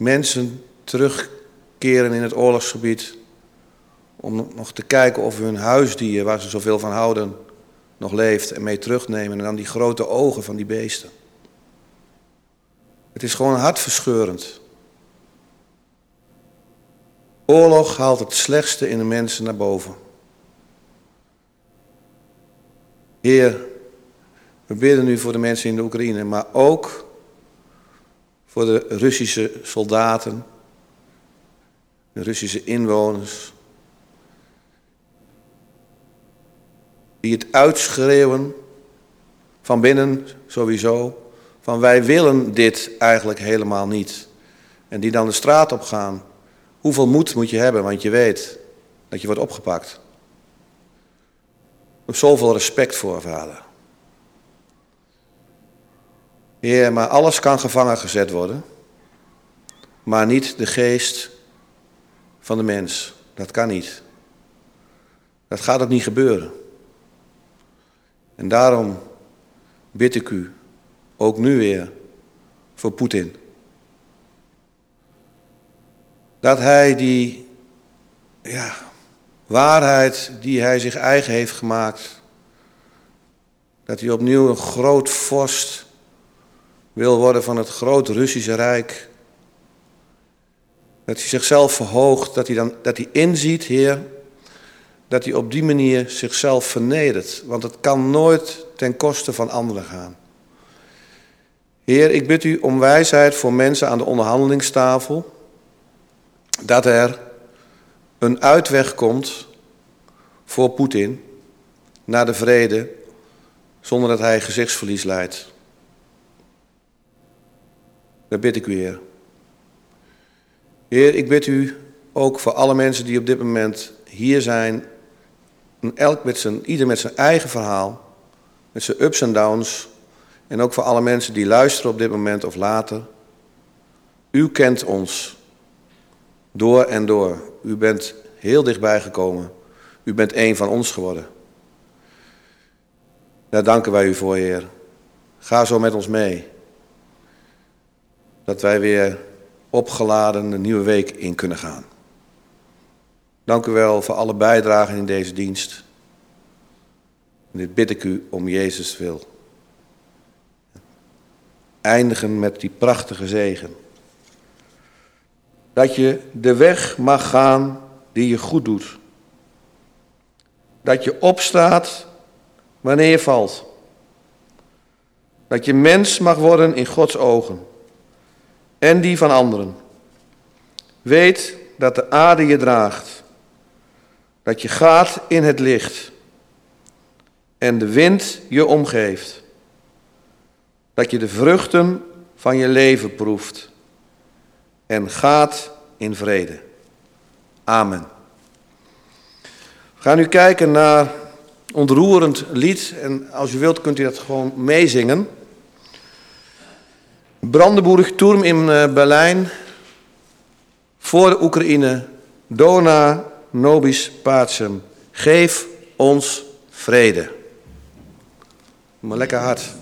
mensen terugkeren in het oorlogsgebied om nog te kijken of hun huisdier, waar ze zoveel van houden, nog leeft en mee terugnemen. En dan die grote ogen van die beesten. Het is gewoon hartverscheurend. Oorlog haalt het slechtste in de mensen naar boven. Heer, we bidden nu voor de mensen in de Oekraïne, maar ook voor de Russische soldaten, de Russische inwoners, die het uitschreeuwen van binnen sowieso, van wij willen dit eigenlijk helemaal niet. En die dan de straat op gaan. Hoeveel moed moet je hebben, want je weet dat je wordt opgepakt. Heb zoveel respect voor, vader. Heer, maar alles kan gevangen gezet worden, maar niet de geest van de mens. Dat kan niet. Dat gaat ook niet gebeuren. En daarom bid ik u, ook nu weer, voor Poetin. Dat hij die ja, waarheid die hij zich eigen heeft gemaakt, dat hij opnieuw een groot vorst wil worden van het groot Russische Rijk. Dat hij zichzelf verhoogt, dat hij, dan, dat hij inziet, Heer, dat hij op die manier zichzelf vernedert. Want het kan nooit ten koste van anderen gaan. Heer, ik bid u om wijsheid voor mensen aan de onderhandelingstafel. Dat er een uitweg komt voor Poetin naar de vrede zonder dat hij gezichtsverlies leidt. Dat bid ik u, Heer. Heer, ik bid u ook voor alle mensen die op dit moment hier zijn elk met zijn, ieder met zijn eigen verhaal, met zijn ups en downs. En ook voor alle mensen die luisteren op dit moment of later. U kent ons door en door. U bent heel dichtbij gekomen. U bent een van ons geworden. Daar danken wij u voor, Heer. Ga zo met ons mee. Dat wij weer opgeladen een nieuwe week in kunnen gaan. Dank u wel voor alle bijdragen in deze dienst. En dit bid ik u om Jezus wil. Eindigen met die prachtige zegen. dat je de weg mag gaan die je goed doet. Dat je opstaat wanneer je valt. Dat je mens mag worden in Gods ogen en die van anderen. Weet dat de aarde je draagt, dat je gaat in het licht en de wind je omgeeft. Dat je de vruchten van je leven proeft en gaat in vrede. Amen. We gaan nu kijken naar ontroerend lied en als u wilt kunt u dat gewoon meezingen. Brandenburg Turm in eh, Berlijn voor de Oekraïne. Dona nobis pacem. Geef ons vrede. Maar lekker hard.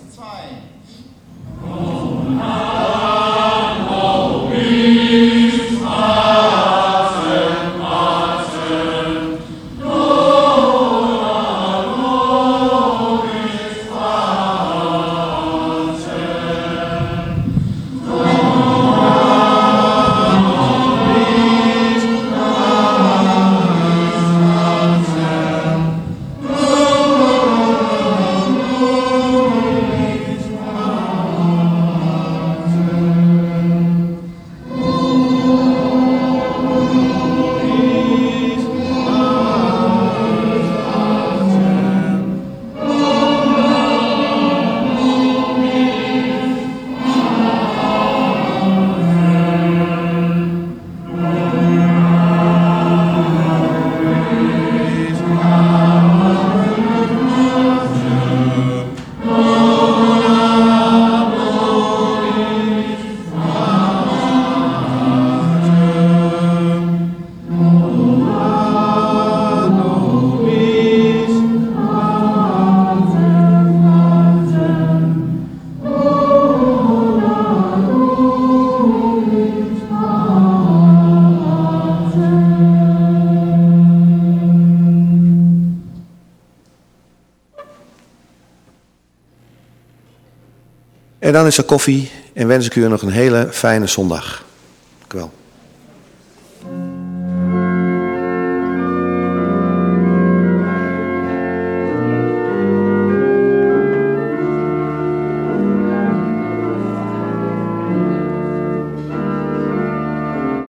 Koffie en wens ik u nog een hele fijne zondag.